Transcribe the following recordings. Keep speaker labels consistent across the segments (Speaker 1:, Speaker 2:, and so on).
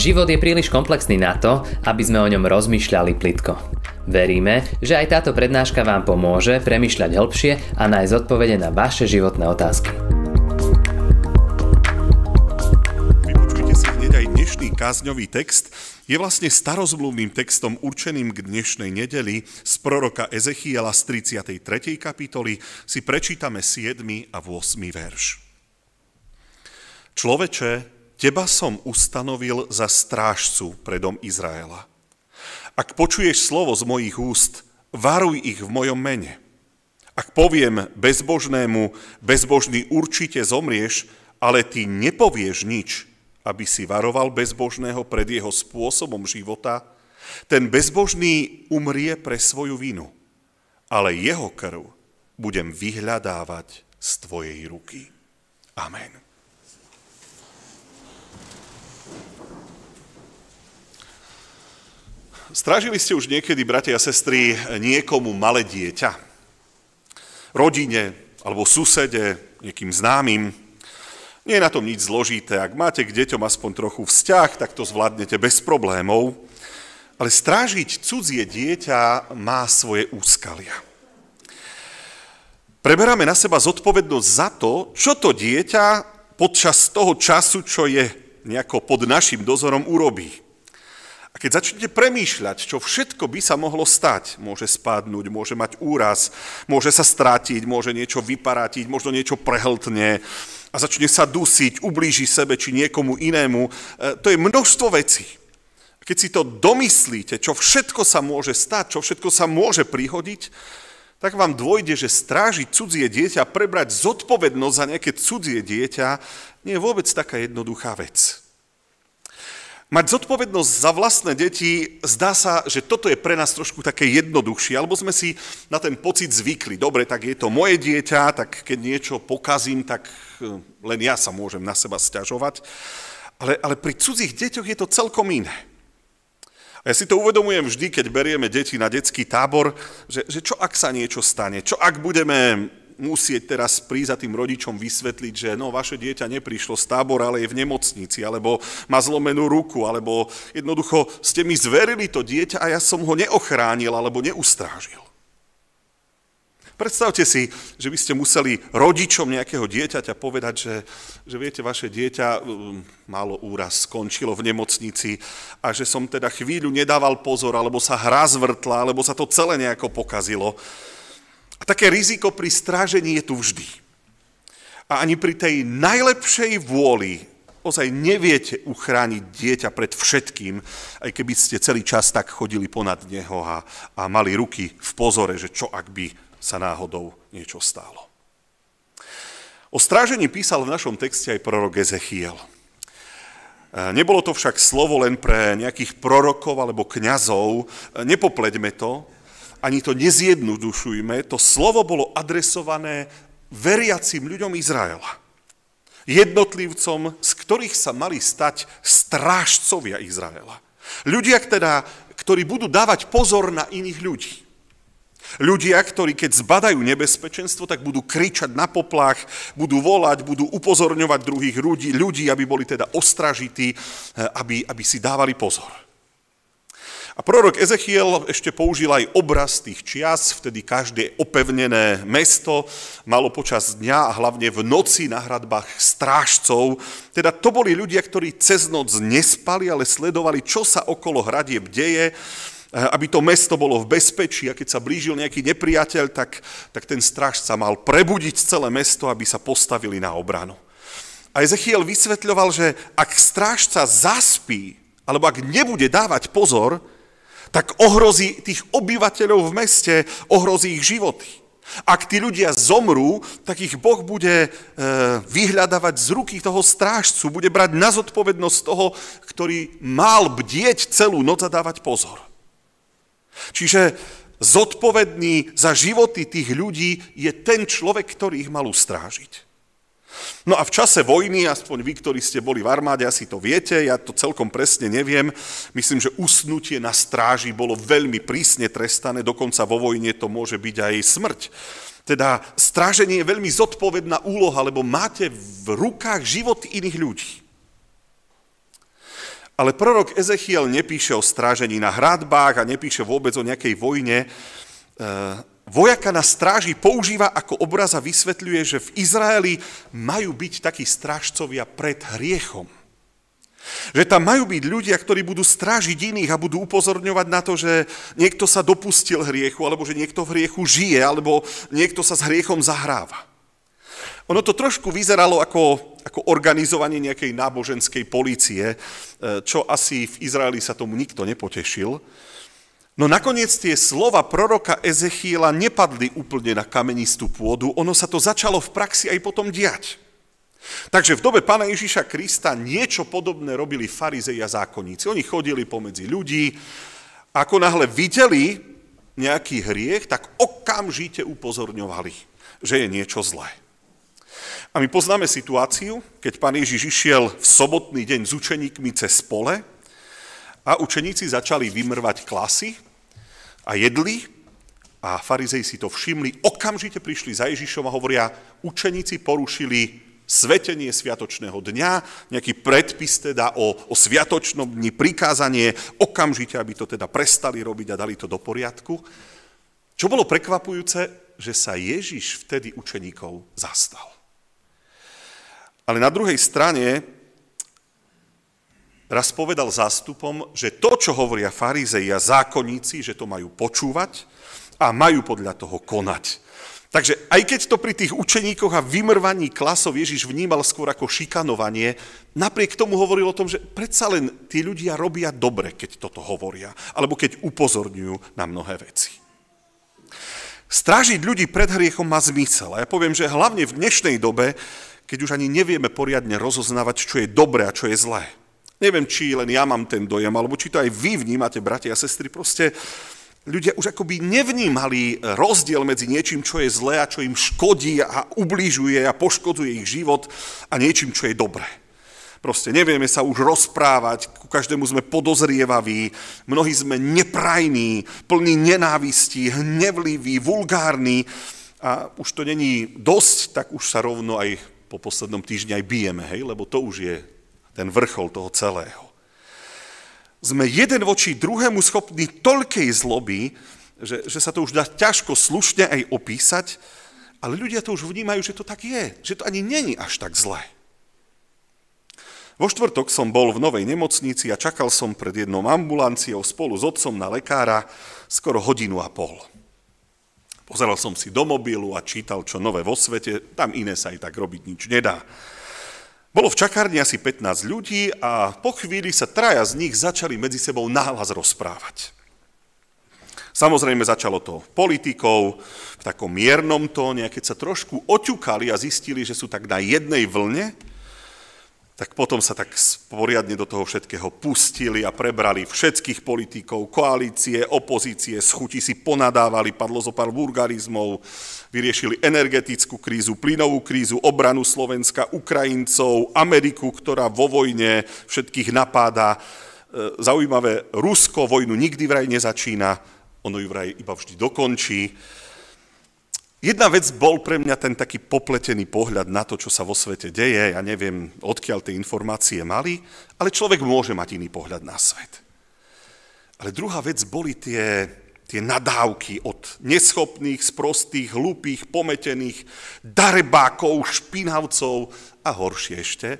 Speaker 1: Život je príliš komplexný na to, aby sme o ňom rozmýšľali plitko. Veríme, že aj táto prednáška vám pomôže premyšľať hĺbšie a nájsť odpovede na vaše životné otázky.
Speaker 2: Vypočujte si hneď aj dnešný kázňový text. Je vlastne starozmluvným textom určeným k dnešnej nedeli z proroka Ezechiela z 33. kapitoly. Si prečítame 7. a 8. verš. Človeče, Teba som ustanovil za strážcu pre dom Izraela. Ak počuješ slovo z mojich úst, varuj ich v mojom mene. Ak poviem bezbožnému, bezbožný určite zomrieš, ale ty nepovieš nič, aby si varoval bezbožného pred jeho spôsobom života, ten bezbožný umrie pre svoju vinu, ale jeho krv budem vyhľadávať z tvojej ruky. Amen. Strážili ste už niekedy, bratia a sestry, niekomu malé dieťa? Rodine, alebo susede, niekým známym? Nie je na tom nič zložité. Ak máte k deťom aspoň trochu vzťah, tak to zvládnete bez problémov. Ale strážiť cudzie dieťa má svoje úskalia. Preberáme na seba zodpovednosť za to, čo to dieťa počas toho času, čo je nejako pod našim dozorom, urobí. Keď začnete premýšľať, čo všetko by sa mohlo stať, môže spadnúť, môže mať úraz, môže sa strátiť, môže niečo vyparátiť, možno niečo prehltne a začne sa dusiť, ublíži sebe či niekomu inému, e, to je množstvo vecí. Keď si to domyslíte, čo všetko sa môže stať, čo všetko sa môže prihodiť, tak vám dôjde, že strážiť cudzie dieťa, prebrať zodpovednosť za nejaké cudzie dieťa, nie je vôbec taká jednoduchá vec. Mať zodpovednosť za vlastné deti, zdá sa, že toto je pre nás trošku také jednoduchšie, alebo sme si na ten pocit zvykli. Dobre, tak je to moje dieťa, tak keď niečo pokazím, tak eh, len ja sa môžem na seba stiažovať. Ale, ale pri cudzích deťoch je to celkom iné. A ja si to uvedomujem vždy, keď berieme deti na detský tábor, že, že čo ak sa niečo stane, čo ak budeme musieť teraz prísť za tým rodičom vysvetliť, že no, vaše dieťa neprišlo z tábora, ale je v nemocnici, alebo má zlomenú ruku, alebo jednoducho ste mi zverili to dieťa a ja som ho neochránil alebo neustrážil. Predstavte si, že by ste museli rodičom nejakého dieťaťa povedať, že, že viete, vaše dieťa um, malo úraz, skončilo v nemocnici a že som teda chvíľu nedával pozor, alebo sa hra zvrtla, alebo sa to celé nejako pokazilo. A také riziko pri strážení je tu vždy. A ani pri tej najlepšej vôli ozaj neviete uchrániť dieťa pred všetkým, aj keby ste celý čas tak chodili ponad neho a, a mali ruky v pozore, že čo ak by sa náhodou niečo stálo. O strážení písal v našom texte aj prorok Ezechiel. E, nebolo to však slovo len pre nejakých prorokov alebo kňazov. E, nepopleďme to, ani to nezjednodušujme, to slovo bolo adresované veriacim ľuďom Izraela. Jednotlivcom, z ktorých sa mali stať strážcovia Izraela. Ľudia, teda, ktorí budú dávať pozor na iných ľudí. Ľudia, ktorí keď zbadajú nebezpečenstvo, tak budú kričať na poplach, budú volať, budú upozorňovať druhých ľudí, ľudí aby boli teda ostražití, aby, aby si dávali pozor. A prorok Ezechiel ešte použil aj obraz tých čias, vtedy každé opevnené mesto malo počas dňa a hlavne v noci na hradbách strážcov. Teda to boli ľudia, ktorí cez noc nespali, ale sledovali, čo sa okolo hradieb deje, aby to mesto bolo v bezpečí a keď sa blížil nejaký nepriateľ, tak, tak ten strážca mal prebudiť celé mesto, aby sa postavili na obranu. A Ezechiel vysvetľoval, že ak strážca zaspí, alebo ak nebude dávať pozor, tak ohrozí tých obyvateľov v meste, ohrozí ich životy. Ak tí ľudia zomrú, tak ich Boh bude e, vyhľadávať z ruky toho strážcu, bude brať na zodpovednosť toho, ktorý mal bdieť celú noc a dávať pozor. Čiže zodpovedný za životy tých ľudí je ten človek, ktorý ich mal ustrážiť. No a v čase vojny, aspoň vy, ktorí ste boli v armáde, asi to viete, ja to celkom presne neviem, myslím, že usnutie na stráži bolo veľmi prísne trestané, dokonca vo vojne to môže byť aj smrť. Teda stráženie je veľmi zodpovedná úloha, lebo máte v rukách život iných ľudí. Ale prorok Ezechiel nepíše o strážení na hradbách a nepíše vôbec o nejakej vojne. Vojaka na stráži používa ako obraz a vysvetľuje, že v Izraeli majú byť takí strážcovia pred hriechom. Že tam majú byť ľudia, ktorí budú strážiť iných a budú upozorňovať na to, že niekto sa dopustil hriechu, alebo že niekto v hriechu žije, alebo niekto sa s hriechom zahráva. Ono to trošku vyzeralo ako, ako organizovanie nejakej náboženskej policie, e, čo asi v Izraeli sa tomu nikto nepotešil. No nakoniec tie slova proroka Ezechiela nepadli úplne na kamenistú pôdu, ono sa to začalo v praxi aj potom diať. Takže v dobe pána Ježíša Krista niečo podobné robili farizei a zákonníci. Oni chodili pomedzi ľudí, ako náhle videli nejaký hriech, tak okamžite upozorňovali, že je niečo zlé. A my poznáme situáciu, keď pán Ježiš išiel v sobotný deň s učeníkmi cez pole a učeníci začali vymrvať klasy a jedli a farizej si to všimli, okamžite prišli za Ježišom a hovoria, učeníci porušili svetenie sviatočného dňa, nejaký predpis teda o, o sviatočnom dni, prikázanie, okamžite, aby to teda prestali robiť a dali to do poriadku. Čo bolo prekvapujúce, že sa Ježiš vtedy učeníkov zastal. Ale na druhej strane raz povedal zástupom, že to, čo hovoria farizei a zákonníci, že to majú počúvať a majú podľa toho konať. Takže aj keď to pri tých učeníkoch a vymrvaní klasov Ježiš vnímal skôr ako šikanovanie, napriek tomu hovoril o tom, že predsa len tí ľudia robia dobre, keď toto hovoria, alebo keď upozorňujú na mnohé veci. Strážiť ľudí pred hriechom má zmysel. A ja poviem, že hlavne v dnešnej dobe, keď už ani nevieme poriadne rozoznávať, čo je dobré a čo je zlé. Neviem, či len ja mám ten dojem, alebo či to aj vy vnímate, bratia a sestry, proste ľudia už akoby nevnímali rozdiel medzi niečím, čo je zlé a čo im škodí a ubližuje a poškodzuje ich život a niečím, čo je dobré. Proste nevieme sa už rozprávať, ku každému sme podozrievaví, mnohí sme neprajní, plní nenávistí, hnevliví, vulgárni a už to není dosť, tak už sa rovno aj po poslednom týždni aj bijeme, hej, lebo to už je ten vrchol toho celého sme jeden voči druhému schopní toľkej zloby, že, že sa to už dá ťažko slušne aj opísať, ale ľudia to už vnímajú, že to tak je, že to ani není až tak zlé. Vo štvrtok som bol v novej nemocnici a čakal som pred jednou ambulanciou spolu s otcom na lekára skoro hodinu a pol. Pozeral som si do mobilu a čítal, čo nové vo svete, tam iné sa aj tak robiť nič nedá. Bolo v čakárni asi 15 ľudí a po chvíli sa traja z nich začali medzi sebou náhlas rozprávať. Samozrejme začalo to politikou, v takom miernom tóne, keď sa trošku oťukali a zistili, že sú tak na jednej vlne, tak potom sa tak poriadne do toho všetkého pustili a prebrali všetkých politikov, koalície, opozície, z chuti si ponadávali, padlo zo pár vulgarizmov, vyriešili energetickú krízu, plynovú krízu, obranu Slovenska, Ukrajincov, Ameriku, ktorá vo vojne všetkých napáda. E, zaujímavé, Rusko vojnu nikdy vraj nezačína, ono ju vraj iba vždy dokončí. Jedna vec bol pre mňa ten taký popletený pohľad na to, čo sa vo svete deje. Ja neviem, odkiaľ tie informácie mali, ale človek môže mať iný pohľad na svet. Ale druhá vec boli tie, tie nadávky od neschopných, sprostých, hlúpých, pometených, darebákov, špinavcov a horšie ešte.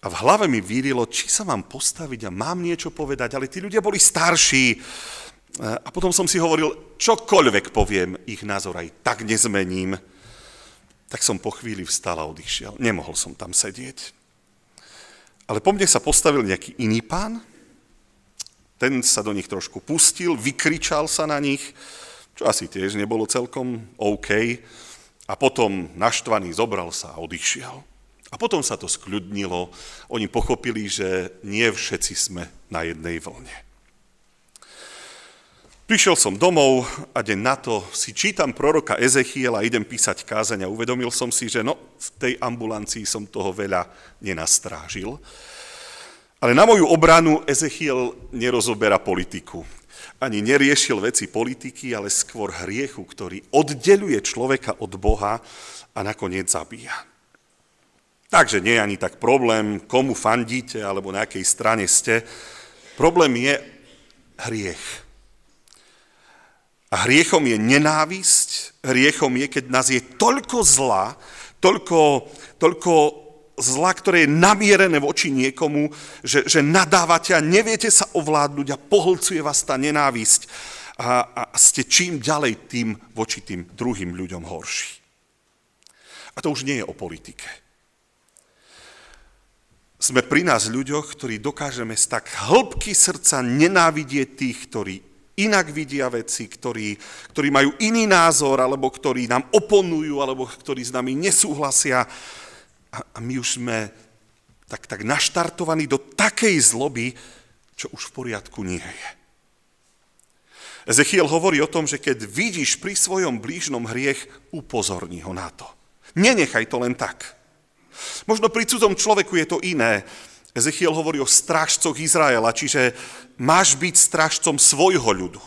Speaker 2: A v hlave mi vírilo, či sa mám postaviť a mám niečo povedať, ale tí ľudia boli starší, a potom som si hovoril, čokoľvek poviem, ich názor aj tak nezmením. Tak som po chvíli vstal a odišiel. Nemohol som tam sedieť. Ale po mne sa postavil nejaký iný pán, ten sa do nich trošku pustil, vykričal sa na nich, čo asi tiež nebolo celkom OK, a potom naštvaný zobral sa a odišiel. A potom sa to skľudnilo, oni pochopili, že nie všetci sme na jednej vlne. Prišiel som domov a deň na to si čítam proroka Ezechiela idem písať kázeň a uvedomil som si, že no, v tej ambulancii som toho veľa nenastrážil. Ale na moju obranu Ezechiel nerozoberá politiku. Ani neriešil veci politiky, ale skôr hriechu, ktorý oddeluje človeka od Boha a nakoniec zabíja. Takže nie je ani tak problém, komu fandíte alebo na akej strane ste. Problém je hriech. A hriechom je nenávisť, hriechom je, keď nás je toľko zla, toľko, toľko zla, ktoré je namierené voči niekomu, že, že nadávate a neviete sa ovládnuť a pohlcuje vás tá nenávisť a, a ste čím ďalej tým voči tým druhým ľuďom horší. A to už nie je o politike. Sme pri nás ľuďoch, ktorí dokážeme z tak hĺbky srdca nenávidieť tých, ktorí inak vidia veci, ktorí, ktorí majú iný názor, alebo ktorí nám oponujú, alebo ktorí s nami nesúhlasia. A, a my už sme tak, tak naštartovaní do takej zloby, čo už v poriadku nie je. Ezechiel hovorí o tom, že keď vidíš pri svojom blížnom hriech, upozorni ho na to. Nenechaj to len tak. Možno pri cudzom človeku je to iné. Ezechiel hovorí o strážcoch Izraela, čiže máš byť strážcom svojho ľudu.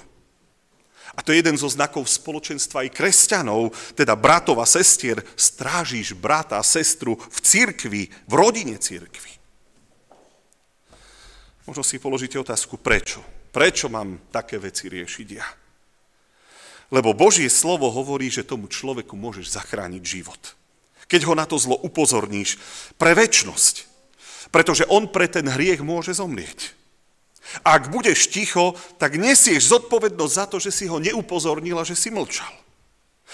Speaker 2: A to je jeden zo znakov spoločenstva aj kresťanov, teda bratov a sestier, strážiš brata a sestru v cirkvi, v rodine cirkvi. Možno si položíte otázku, prečo? Prečo mám také veci riešiť ja? Lebo Božie slovo hovorí, že tomu človeku môžeš zachrániť život. Keď ho na to zlo upozorníš pre väčnosť, pretože on pre ten hriech môže zomrieť. Ak budeš ticho, tak nesieš zodpovednosť za to, že si ho neupozornil a že si mlčal.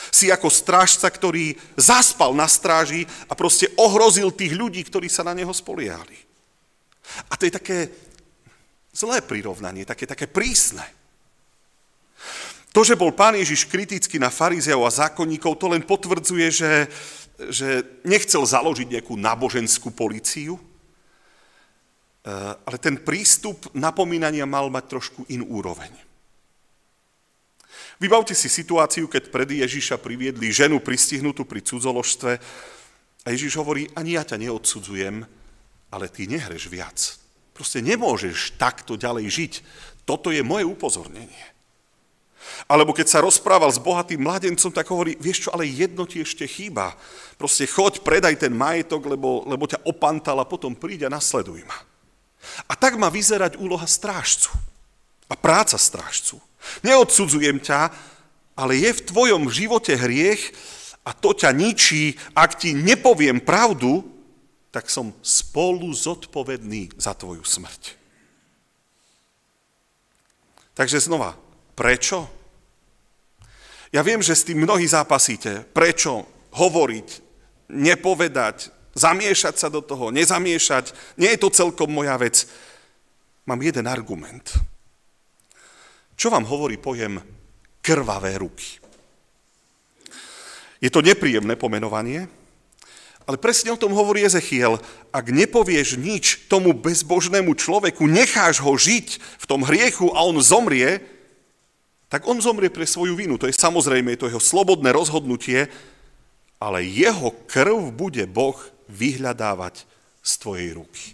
Speaker 2: Si ako strážca, ktorý zaspal na stráži a proste ohrozil tých ľudí, ktorí sa na neho spoliehali. A to je také zlé prirovnanie, také, také prísne. To, že bol pán Ježiš kritický na farizeov a zákonníkov, to len potvrdzuje, že, že nechcel založiť nejakú náboženskú policiu, ale ten prístup napomínania mal mať trošku inú úroveň. Vybavte si situáciu, keď pred Ježiša priviedli ženu pristihnutú pri cudzoložstve a Ježiš hovorí, ani ja ťa neodsudzujem, ale ty nehreš viac. Proste nemôžeš takto ďalej žiť. Toto je moje upozornenie. Alebo keď sa rozprával s bohatým mladencom, tak hovorí, vieš čo, ale jedno ti ešte chýba. Proste choď, predaj ten majetok, lebo, lebo ťa opantal potom príď a nasleduj ma. A tak má vyzerať úloha strážcu a práca strážcu. Neodsudzujem ťa, ale je v tvojom živote hriech a to ťa ničí, ak ti nepoviem pravdu, tak som spolu zodpovedný za tvoju smrť. Takže znova, prečo? Ja viem, že s tým mnohí zápasíte. Prečo hovoriť, nepovedať, Zamiešať sa do toho, nezamiešať, nie je to celkom moja vec. Mám jeden argument. Čo vám hovorí pojem krvavé ruky? Je to nepríjemné pomenovanie, ale presne o tom hovorí Ezechiel. Ak nepovieš nič tomu bezbožnému človeku, necháš ho žiť v tom hriechu a on zomrie, tak on zomrie pre svoju vinu. To je samozrejme, je to jeho slobodné rozhodnutie, ale jeho krv bude Boh vyhľadávať z tvojej ruky.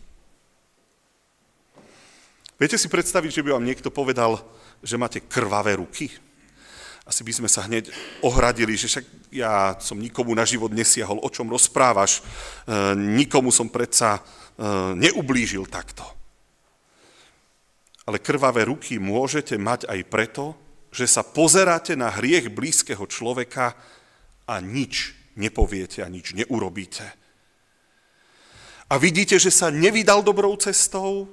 Speaker 2: Viete si predstaviť, že by vám niekto povedal, že máte krvavé ruky? Asi by sme sa hneď ohradili, že však ja som nikomu na život nesiahol, o čom rozprávaš, e, nikomu som predsa e, neublížil takto. Ale krvavé ruky môžete mať aj preto, že sa pozeráte na hriech blízkeho človeka a nič nepoviete a nič neurobíte a vidíte, že sa nevydal dobrou cestou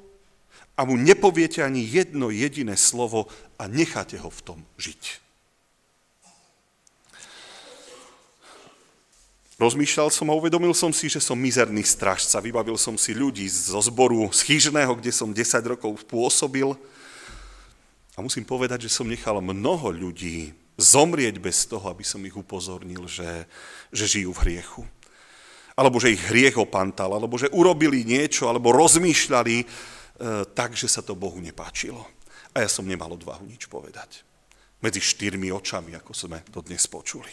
Speaker 2: a mu nepoviete ani jedno jediné slovo a necháte ho v tom žiť. Rozmýšľal som a uvedomil som si, že som mizerný strážca. Vybavil som si ľudí zo zboru z Chyžného, kde som 10 rokov pôsobil. A musím povedať, že som nechal mnoho ľudí zomrieť bez toho, aby som ich upozornil, že, že žijú v hriechu alebo že ich hriech opantal, alebo že urobili niečo, alebo rozmýšľali e, tak, že sa to Bohu nepáčilo. A ja som nemal odvahu nič povedať. Medzi štyrmi očami, ako sme to dnes počuli.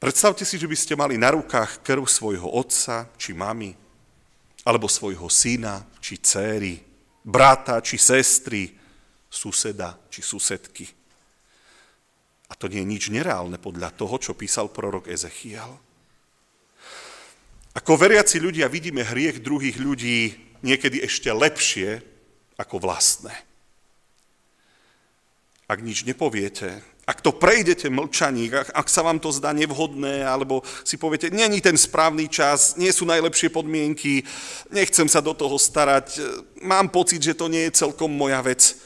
Speaker 2: Predstavte si, že by ste mali na rukách krv svojho otca či mamy, alebo svojho syna či céry, brata či sestry, suseda či susedky. A to nie je nič nereálne podľa toho, čo písal prorok Ezechiel. Ako veriaci ľudia vidíme hriech druhých ľudí niekedy ešte lepšie ako vlastné. Ak nič nepoviete, ak to prejdete mlčaní, ak, ak sa vám to zdá nevhodné, alebo si poviete, není ten správny čas, nie sú najlepšie podmienky, nechcem sa do toho starať, mám pocit, že to nie je celkom moja vec.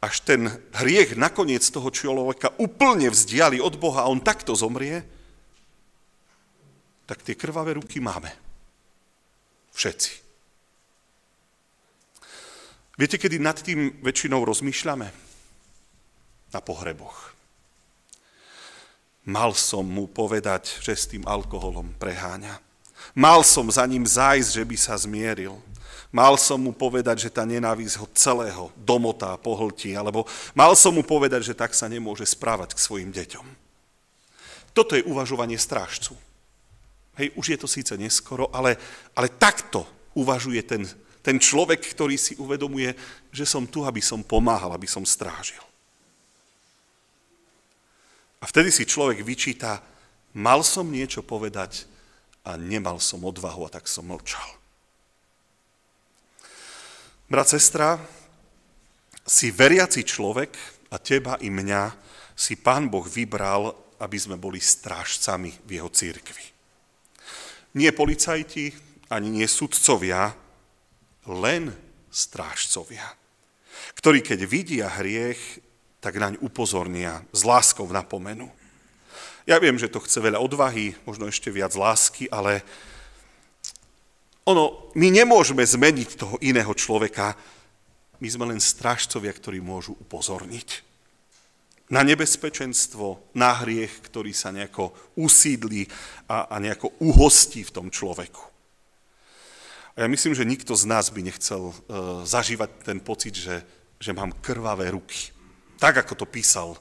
Speaker 2: Až ten hriech nakoniec toho človeka úplne vzdiali od Boha a on takto zomrie, tak tie krvavé ruky máme. Všetci. Viete, kedy nad tým väčšinou rozmýšľame? na pohreboch. Mal som mu povedať, že s tým alkoholom preháňa. Mal som za ním zájsť, že by sa zmieril. Mal som mu povedať, že tá nenávisť ho celého domotá, pohltí, alebo mal som mu povedať, že tak sa nemôže správať k svojim deťom. Toto je uvažovanie strážcu. Hej, už je to síce neskoro, ale, ale takto uvažuje ten, ten človek, ktorý si uvedomuje, že som tu, aby som pomáhal, aby som strážil. A vtedy si človek vyčíta, mal som niečo povedať a nemal som odvahu a tak som mlčal. Brat, sestra, si veriaci človek a teba i mňa si Pán Boh vybral, aby sme boli strážcami v jeho církvi. Nie policajti, ani nie sudcovia, len strážcovia, ktorí keď vidia hriech, tak naň upozornia, s láskou napomenú. Ja viem, že to chce veľa odvahy, možno ešte viac lásky, ale ono, my nemôžeme zmeniť toho iného človeka, my sme len strážcovia, ktorí môžu upozorniť na nebezpečenstvo, na hriech, ktorý sa nejako usídli a, a nejako uhostí v tom človeku. A ja myslím, že nikto z nás by nechcel uh, zažívať ten pocit, že, že mám krvavé ruky tak ako to písal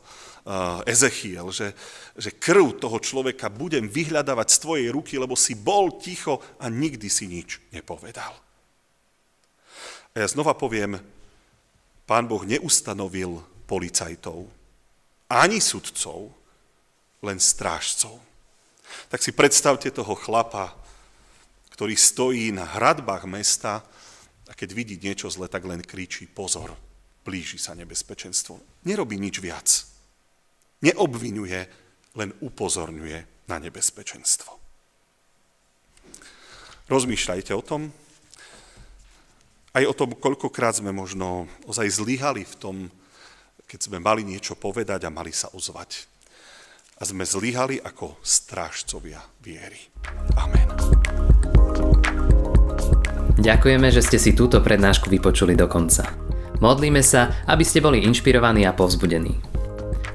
Speaker 2: Ezechiel, že, že krv toho človeka budem vyhľadávať z tvojej ruky, lebo si bol ticho a nikdy si nič nepovedal. A ja znova poviem, pán Boh neustanovil policajtov, ani sudcov, len strážcov. Tak si predstavte toho chlapa, ktorý stojí na hradbách mesta a keď vidí niečo zle, tak len kričí pozor, blíži sa nebezpečenstvo. Nerobí nič viac. Neobvinuje, len upozorňuje na nebezpečenstvo. Rozmýšľajte o tom, aj o tom, koľkokrát sme možno ozaj zlyhali v tom, keď sme mali niečo povedať a mali sa ozvať. A sme zlyhali ako strážcovia viery. Amen.
Speaker 1: Ďakujeme, že ste si túto prednášku vypočuli do konca. Modlíme sa, aby ste boli inšpirovaní a povzbudení.